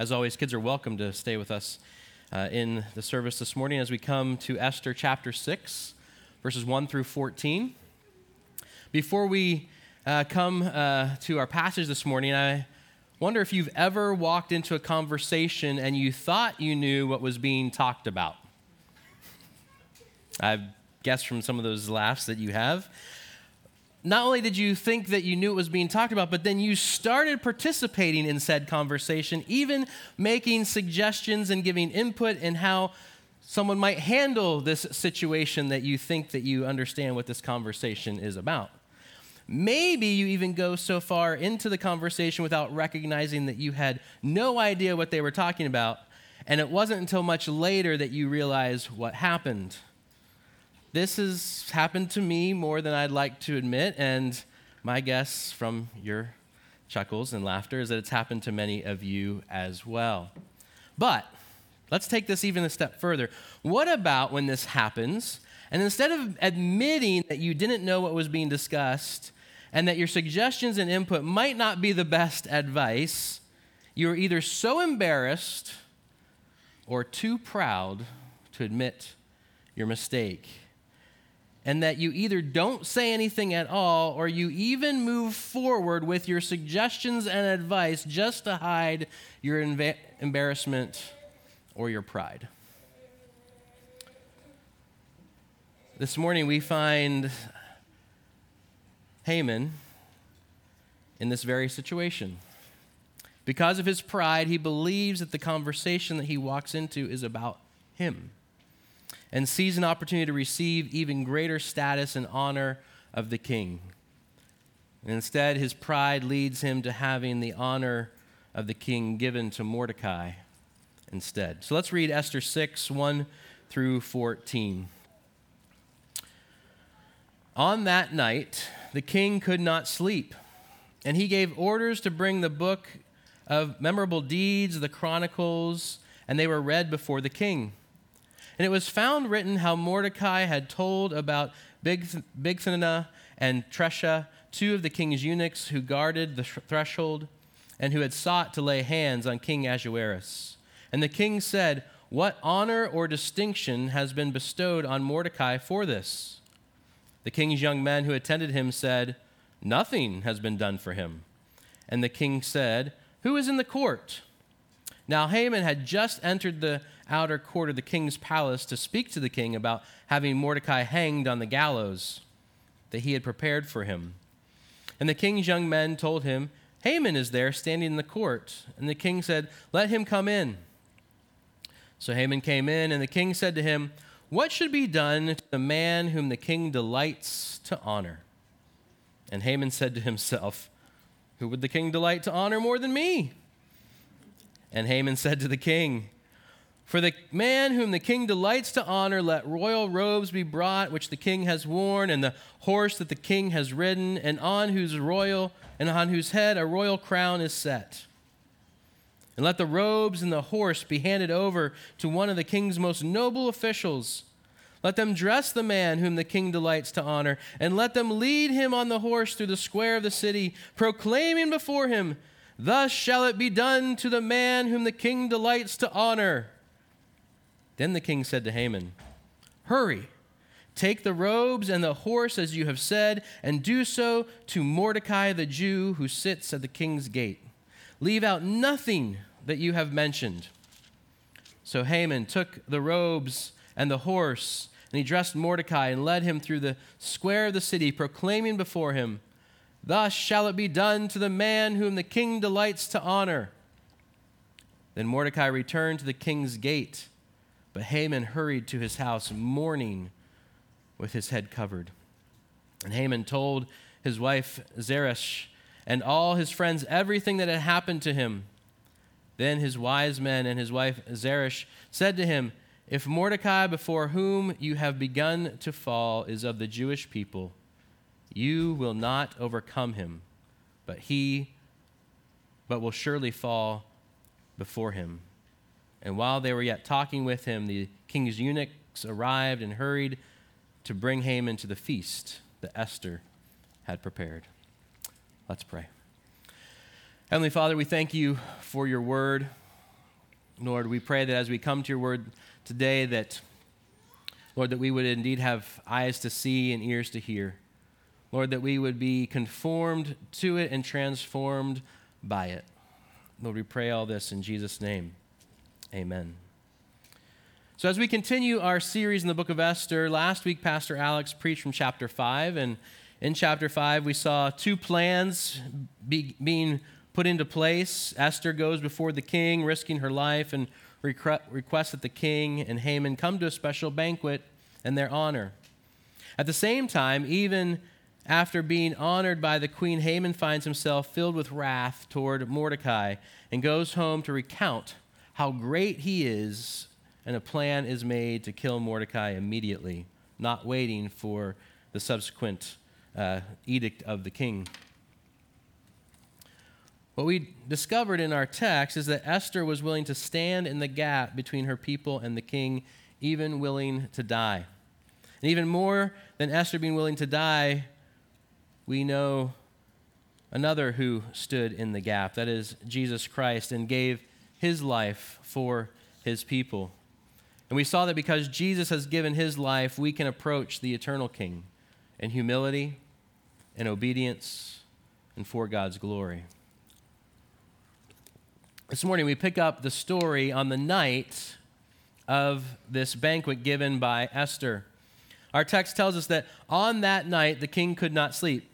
As always, kids are welcome to stay with us uh, in the service this morning as we come to Esther chapter 6, verses 1 through 14. Before we uh, come uh, to our passage this morning, I wonder if you've ever walked into a conversation and you thought you knew what was being talked about. I've guessed from some of those laughs that you have not only did you think that you knew it was being talked about, but then you started participating in said conversation, even making suggestions and giving input in how someone might handle this situation that you think that you understand what this conversation is about. Maybe you even go so far into the conversation without recognizing that you had no idea what they were talking about, and it wasn't until much later that you realized what happened. This has happened to me more than I'd like to admit, and my guess from your chuckles and laughter is that it's happened to many of you as well. But let's take this even a step further. What about when this happens, and instead of admitting that you didn't know what was being discussed and that your suggestions and input might not be the best advice, you're either so embarrassed or too proud to admit your mistake? And that you either don't say anything at all or you even move forward with your suggestions and advice just to hide your emba- embarrassment or your pride. This morning we find Haman in this very situation. Because of his pride, he believes that the conversation that he walks into is about him and sees an opportunity to receive even greater status and honor of the king. And instead, his pride leads him to having the honor of the king given to Mordecai instead. So let's read Esther 6 1 through 14. On that night, the king could not sleep, and he gave orders to bring the book of memorable deeds, the chronicles, and they were read before the king. And it was found written how Mordecai had told about Bigthana and Teresh, two of the king's eunuchs who guarded the threshold and who had sought to lay hands on King Ahasuerus. And the king said, What honor or distinction has been bestowed on Mordecai for this? The king's young men who attended him said, Nothing has been done for him. And the king said, Who is in the court? Now Haman had just entered the outer court of the king's palace to speak to the king about having Mordecai hanged on the gallows that he had prepared for him. And the king's young men told him, Haman is there standing in the court. And the king said, Let him come in. So Haman came in, and the king said to him, What should be done to the man whom the king delights to honor? And Haman said to himself, Who would the king delight to honor more than me? And Haman said to the king, for the man whom the king delights to honor, let royal robes be brought, which the king has worn, and the horse that the king has ridden, and on whose royal and on whose head a royal crown is set. And let the robes and the horse be handed over to one of the king's most noble officials. Let them dress the man whom the king delights to honor, and let them lead him on the horse through the square of the city, proclaiming before him, Thus shall it be done to the man whom the king delights to honor. Then the king said to Haman, Hurry, take the robes and the horse as you have said, and do so to Mordecai the Jew who sits at the king's gate. Leave out nothing that you have mentioned. So Haman took the robes and the horse, and he dressed Mordecai and led him through the square of the city, proclaiming before him, Thus shall it be done to the man whom the king delights to honor. Then Mordecai returned to the king's gate but Haman hurried to his house, mourning with his head covered. And Haman told his wife Zeresh and all his friends everything that had happened to him. Then his wise men and his wife Zeresh said to him, If Mordecai, before whom you have begun to fall, is of the Jewish people, you will not overcome him, but he but will surely fall before him. And while they were yet talking with him, the king's eunuchs arrived and hurried to bring Haman to the feast that Esther had prepared. Let's pray. Heavenly Father, we thank you for your word. Lord, we pray that as we come to your word today, that, Lord, that we would indeed have eyes to see and ears to hear. Lord, that we would be conformed to it and transformed by it. Lord, we pray all this in Jesus' name. Amen. So, as we continue our series in the book of Esther, last week Pastor Alex preached from chapter 5. And in chapter 5, we saw two plans be, being put into place. Esther goes before the king, risking her life, and requests that the king and Haman come to a special banquet in their honor. At the same time, even after being honored by the queen, Haman finds himself filled with wrath toward Mordecai and goes home to recount how great he is, and a plan is made to kill Mordecai immediately, not waiting for the subsequent uh, edict of the king. What we discovered in our text is that Esther was willing to stand in the gap between her people and the king, even willing to die. And even more than Esther being willing to die, we know another who stood in the gap. That is Jesus Christ and gave his life for his people. And we saw that because Jesus has given his life, we can approach the eternal King in humility and obedience and for God's glory. This morning, we pick up the story on the night of this banquet given by Esther. Our text tells us that on that night, the king could not sleep.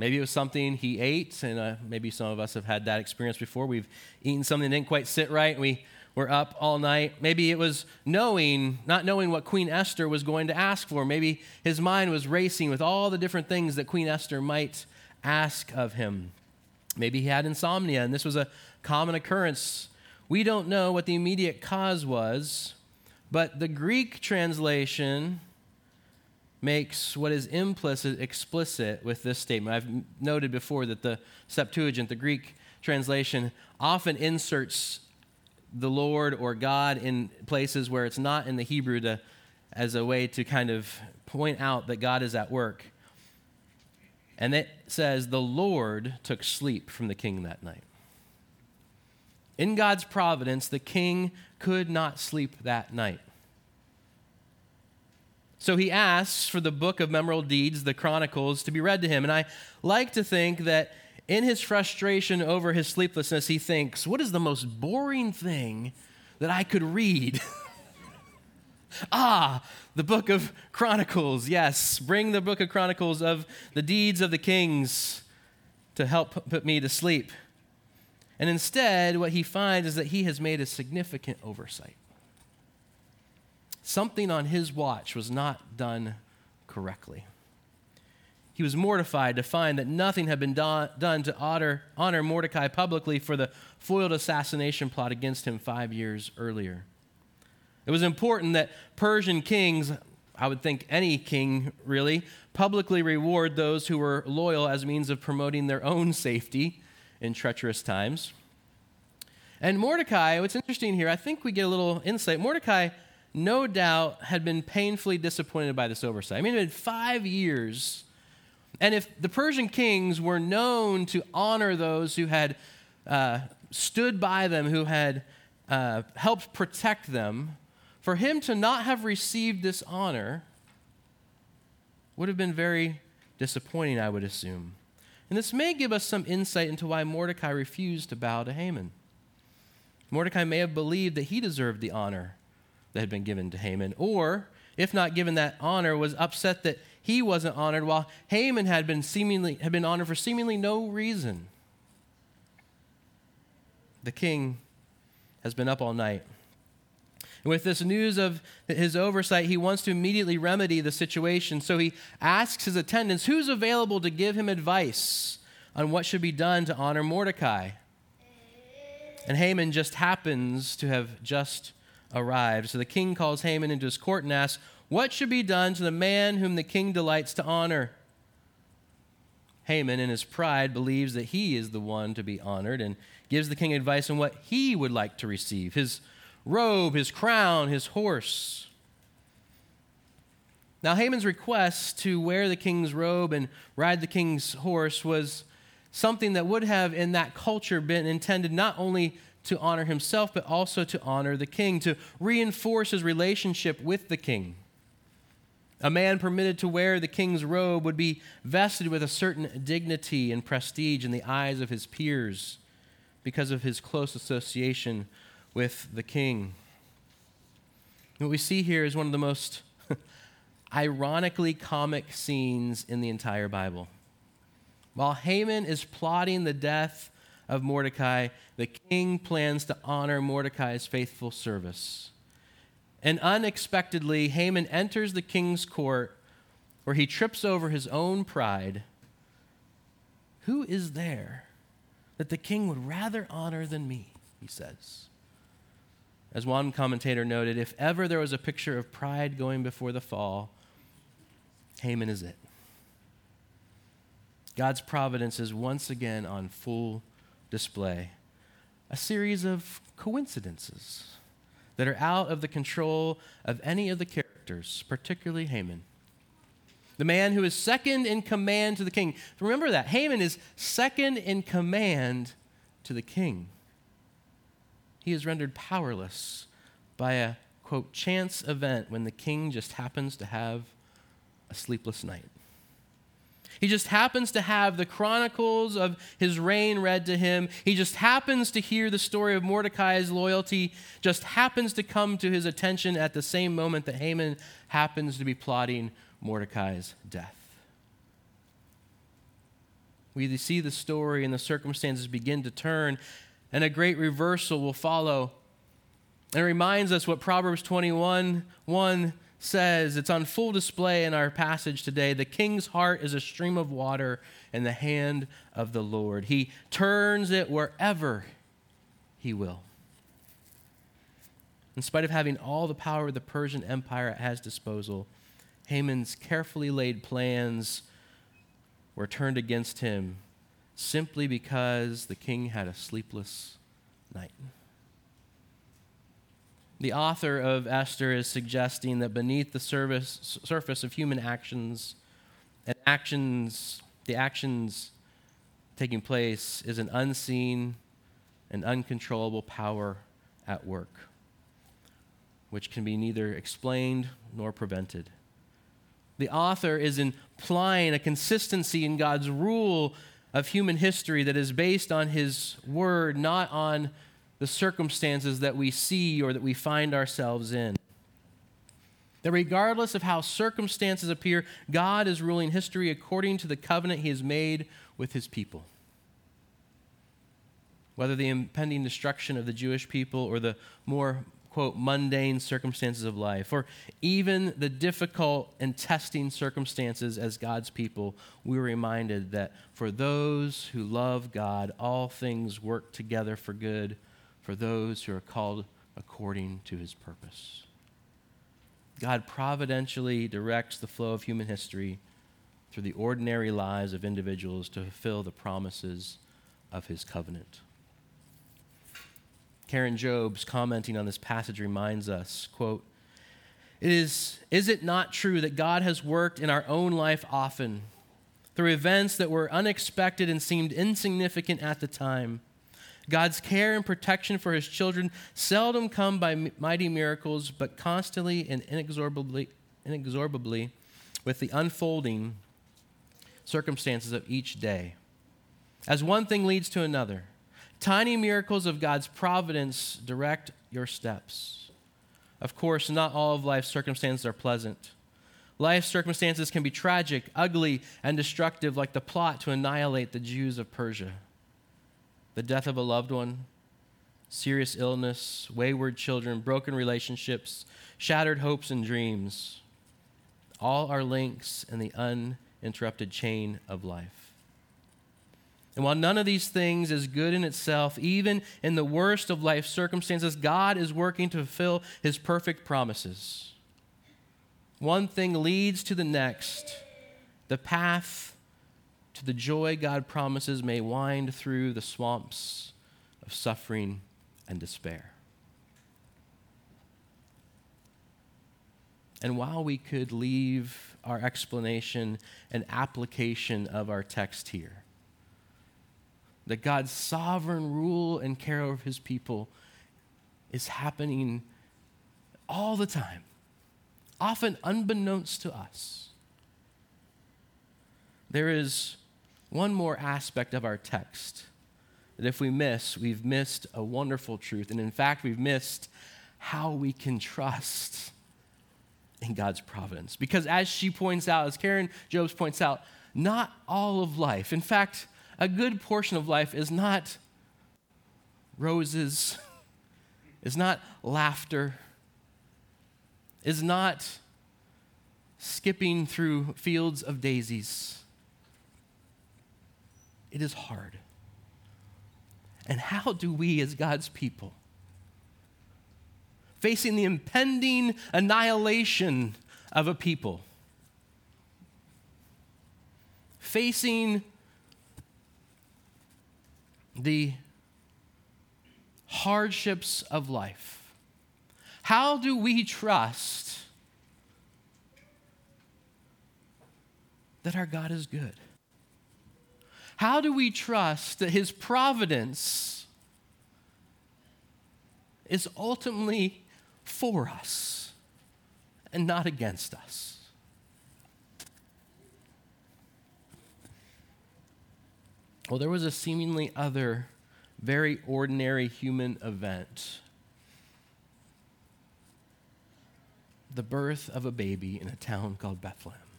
Maybe it was something he ate, and uh, maybe some of us have had that experience before. We've eaten something that didn't quite sit right, and we were up all night. Maybe it was knowing, not knowing what Queen Esther was going to ask for. Maybe his mind was racing with all the different things that Queen Esther might ask of him. Maybe he had insomnia, and this was a common occurrence. We don't know what the immediate cause was, but the Greek translation makes what is implicit explicit with this statement. I've noted before that the Septuagint, the Greek translation, often inserts the Lord or God in places where it's not in the Hebrew to, as a way to kind of point out that God is at work. And it says, The Lord took sleep from the king that night. In God's providence, the king could not sleep that night. So he asks for the book of memorable deeds, the Chronicles, to be read to him. And I like to think that in his frustration over his sleeplessness, he thinks, What is the most boring thing that I could read? ah, the book of Chronicles. Yes, bring the book of Chronicles of the deeds of the kings to help put me to sleep. And instead, what he finds is that he has made a significant oversight. Something on his watch was not done correctly. He was mortified to find that nothing had been do- done to honor, honor Mordecai publicly for the foiled assassination plot against him five years earlier. It was important that Persian kings, I would think any king really, publicly reward those who were loyal as means of promoting their own safety in treacherous times. And Mordecai, what's interesting here, I think we get a little insight. Mordecai, no doubt, had been painfully disappointed by this oversight. I mean, it had been five years. And if the Persian kings were known to honor those who had uh, stood by them, who had uh, helped protect them, for him to not have received this honor would have been very disappointing, I would assume. And this may give us some insight into why Mordecai refused to bow to Haman. Mordecai may have believed that he deserved the honor that had been given to Haman, or, if not given that honor, was upset that he wasn't honored while Haman had been seemingly had been honored for seemingly no reason. The king has been up all night. And with this news of his oversight, he wants to immediately remedy the situation. So he asks his attendants who's available to give him advice on what should be done to honor Mordecai. And Haman just happens to have just arrived. So the king calls Haman into his court and asks, What should be done to the man whom the king delights to honor? Haman, in his pride, believes that he is the one to be honored and gives the king advice on what he would like to receive his robe, his crown, his horse. Now, Haman's request to wear the king's robe and ride the king's horse was something that would have, in that culture, been intended not only to honor himself, but also to honor the king, to reinforce his relationship with the king. A man permitted to wear the king's robe would be vested with a certain dignity and prestige in the eyes of his peers because of his close association with the king. What we see here is one of the most ironically comic scenes in the entire Bible. While Haman is plotting the death of Mordecai, the king plans to honor Mordecai's faithful service. And unexpectedly, Haman enters the king's court where he trips over his own pride. Who is there that the king would rather honor than me? He says. As one commentator noted, if ever there was a picture of pride going before the fall, Haman is it. God's providence is once again on full display. A series of coincidences that are out of the control of any of the characters, particularly Haman. The man who is second in command to the king. Remember that. Haman is second in command to the king he is rendered powerless by a, quote, chance event when the king just happens to have a sleepless night. He just happens to have the chronicles of his reign read to him. He just happens to hear the story of Mordecai's loyalty, just happens to come to his attention at the same moment that Haman happens to be plotting Mordecai's death. We see the story and the circumstances begin to turn and a great reversal will follow. And it reminds us what Proverbs 21 1 says. It's on full display in our passage today. The king's heart is a stream of water in the hand of the Lord, he turns it wherever he will. In spite of having all the power of the Persian Empire at his disposal, Haman's carefully laid plans were turned against him simply because the king had a sleepless night. The author of Esther is suggesting that beneath the service, surface of human actions and actions, the actions taking place is an unseen and uncontrollable power at work, which can be neither explained nor prevented. The author is implying a consistency in God's rule of human history that is based on His Word, not on the circumstances that we see or that we find ourselves in. That regardless of how circumstances appear, God is ruling history according to the covenant He has made with His people. Whether the impending destruction of the Jewish people or the more quote, mundane circumstances of life, or even the difficult and testing circumstances as God's people, we're reminded that for those who love God, all things work together for good for those who are called according to his purpose. God providentially directs the flow of human history through the ordinary lives of individuals to fulfill the promises of his covenant. Karen Jobes, commenting on this passage, reminds us, quote, it is, is it not true that God has worked in our own life often through events that were unexpected and seemed insignificant at the time? God's care and protection for his children seldom come by mighty miracles, but constantly and inexorably, inexorably with the unfolding circumstances of each day. As one thing leads to another, Tiny miracles of God's providence direct your steps. Of course, not all of life's circumstances are pleasant. Life circumstances can be tragic, ugly, and destructive, like the plot to annihilate the Jews of Persia. The death of a loved one, serious illness, wayward children, broken relationships, shattered hopes and dreams. All are links in the uninterrupted chain of life. And while none of these things is good in itself, even in the worst of life circumstances, God is working to fulfill his perfect promises. One thing leads to the next. The path to the joy God promises may wind through the swamps of suffering and despair. And while we could leave our explanation and application of our text here, that God's sovereign rule and care over his people is happening all the time, often unbeknownst to us. There is one more aspect of our text that if we miss, we've missed a wonderful truth. And in fact, we've missed how we can trust in God's providence. Because as she points out, as Karen Jobes points out, not all of life, in fact, a good portion of life is not roses, is not laughter, is not skipping through fields of daisies. It is hard. And how do we, as God's people, facing the impending annihilation of a people, facing the hardships of life. How do we trust that our God is good? How do we trust that His providence is ultimately for us and not against us? Well, there was a seemingly other, very ordinary human event the birth of a baby in a town called Bethlehem.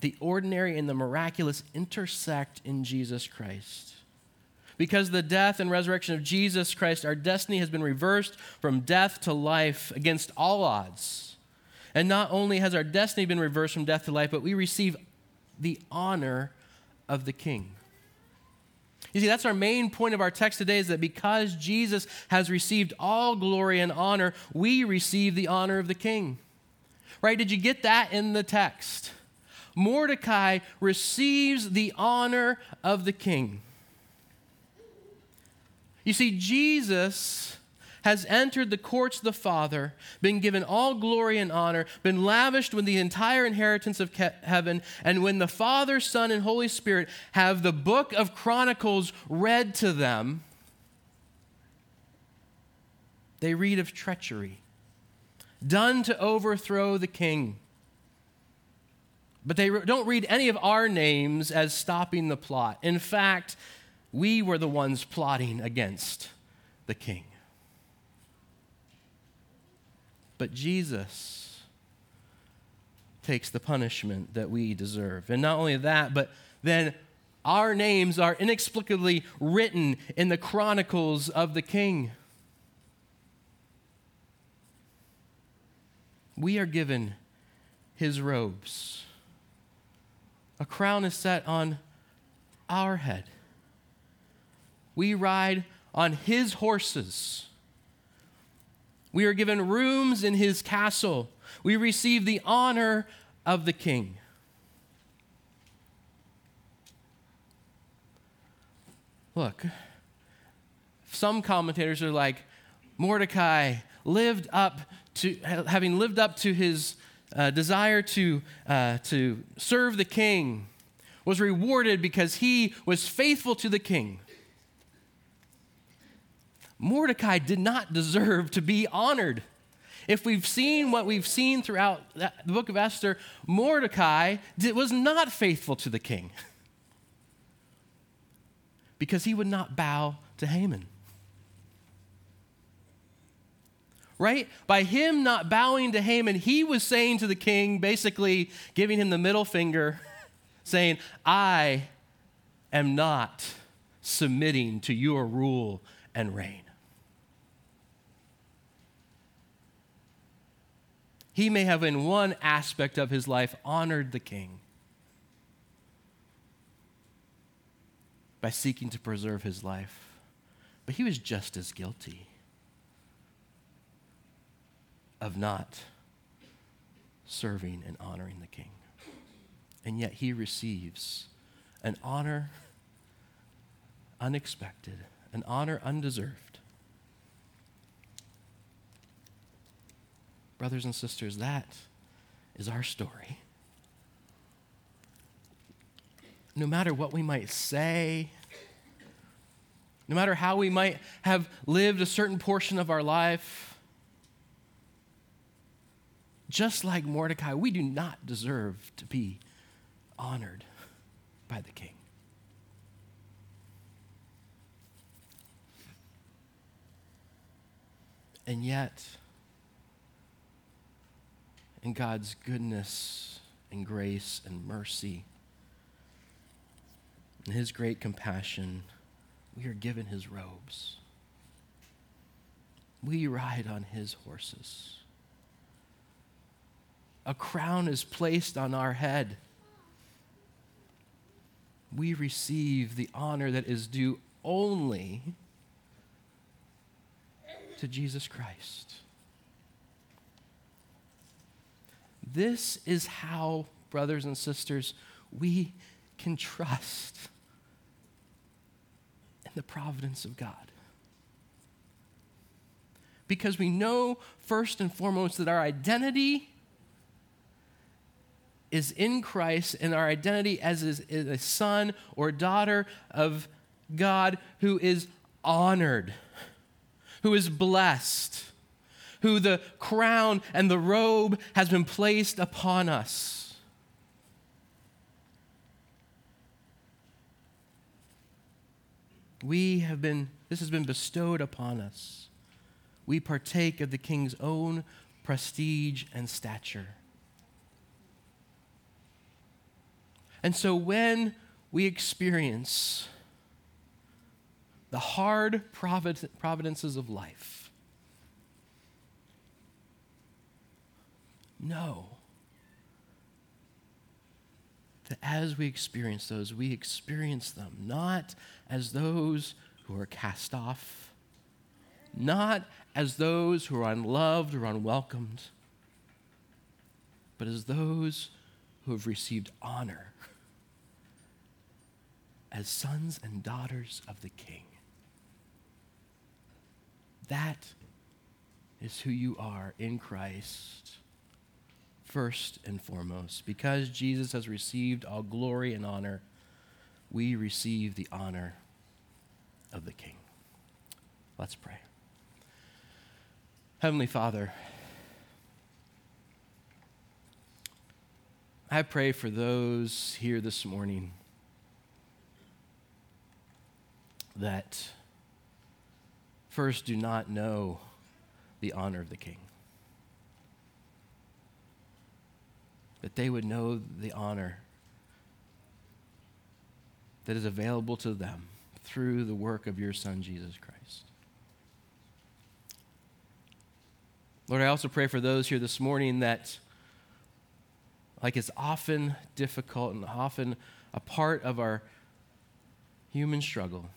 The ordinary and the miraculous intersect in Jesus Christ. Because the death and resurrection of Jesus Christ, our destiny has been reversed from death to life against all odds. And not only has our destiny been reversed from death to life, but we receive the honor of the king. You see, that's our main point of our text today is that because Jesus has received all glory and honor, we receive the honor of the king. Right? Did you get that in the text? Mordecai receives the honor of the king. You see, Jesus has entered the courts of the Father, been given all glory and honor, been lavished with the entire inheritance of heaven, and when the Father, Son, and Holy Spirit have the book of Chronicles read to them, they read of treachery done to overthrow the king. But they don't read any of our names as stopping the plot. In fact, we were the ones plotting against the king. But Jesus takes the punishment that we deserve. And not only that, but then our names are inexplicably written in the chronicles of the king. We are given his robes. A crown is set on our head. We ride on his horses. We are given rooms in his castle. We receive the honor of the king. Look, some commentators are like, Mordecai lived up to, having lived up to his uh, desire to, uh, to serve the king, was rewarded because he was faithful to the king. Mordecai did not deserve to be honored. If we've seen what we've seen throughout the book of Esther, Mordecai was not faithful to the king because he would not bow to Haman. Right? By him not bowing to Haman, he was saying to the king, basically giving him the middle finger, saying, I am not submitting to your rule and reign. he may have, in one aspect of his life, honored the king by seeking to preserve his life, but he was just as guilty of not serving and honoring the king. And yet he receives an honor unexpected, an honor undeserved Brothers and sisters, that is our story. no matter what we might say, no matter how we might have lived a certain portion of our life, just like Mordecai, we do not deserve to be honored by the king. And yet, in God's goodness and grace and mercy, in His great compassion, we are given His robes. We ride on His horses. A crown is placed on our head. We receive the honor that is due only to Jesus Christ. This is how, brothers and sisters, we can trust in the providence of God. Because we know, first and foremost, that our identity is in Christ and our identity as a son or daughter of God who is honored who is blessed, who the crown and the robe has been placed upon us. We have been, this has been bestowed upon us. We partake of the king's own prestige and stature. And so when we experience the hard providences of life. Know that as we experience those, we experience them not as those who are cast off, not as those who are unloved or unwelcomed, but as those who have received honor as sons and daughters of the King. That is who you are in Christ, first and foremost. Because Jesus has received all glory and honor, we receive the honor of the King. Let's pray. Heavenly Father, I pray for those here this morning that first do not know the honor of the king. That they would know the honor that is available to them through the work of your Son, Jesus Christ. Lord, I also pray for those here this morning that, like it's often difficult and often a part of our human struggle,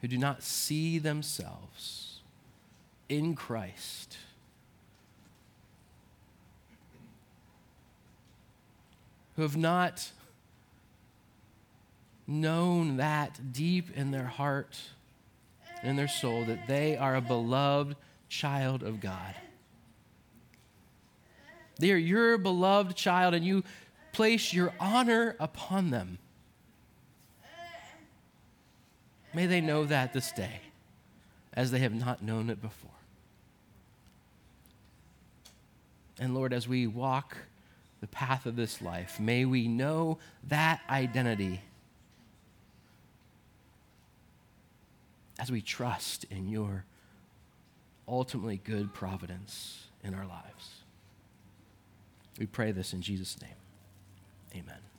who do not see themselves in Christ. Who have not known that deep in their heart, in their soul, that they are a beloved child of God. They are your beloved child, and you place your honor upon them. May they know that this day as they have not known it before. And Lord, as we walk the path of this life, may we know that identity as we trust in your ultimately good providence in our lives. We pray this in Jesus' name. Amen.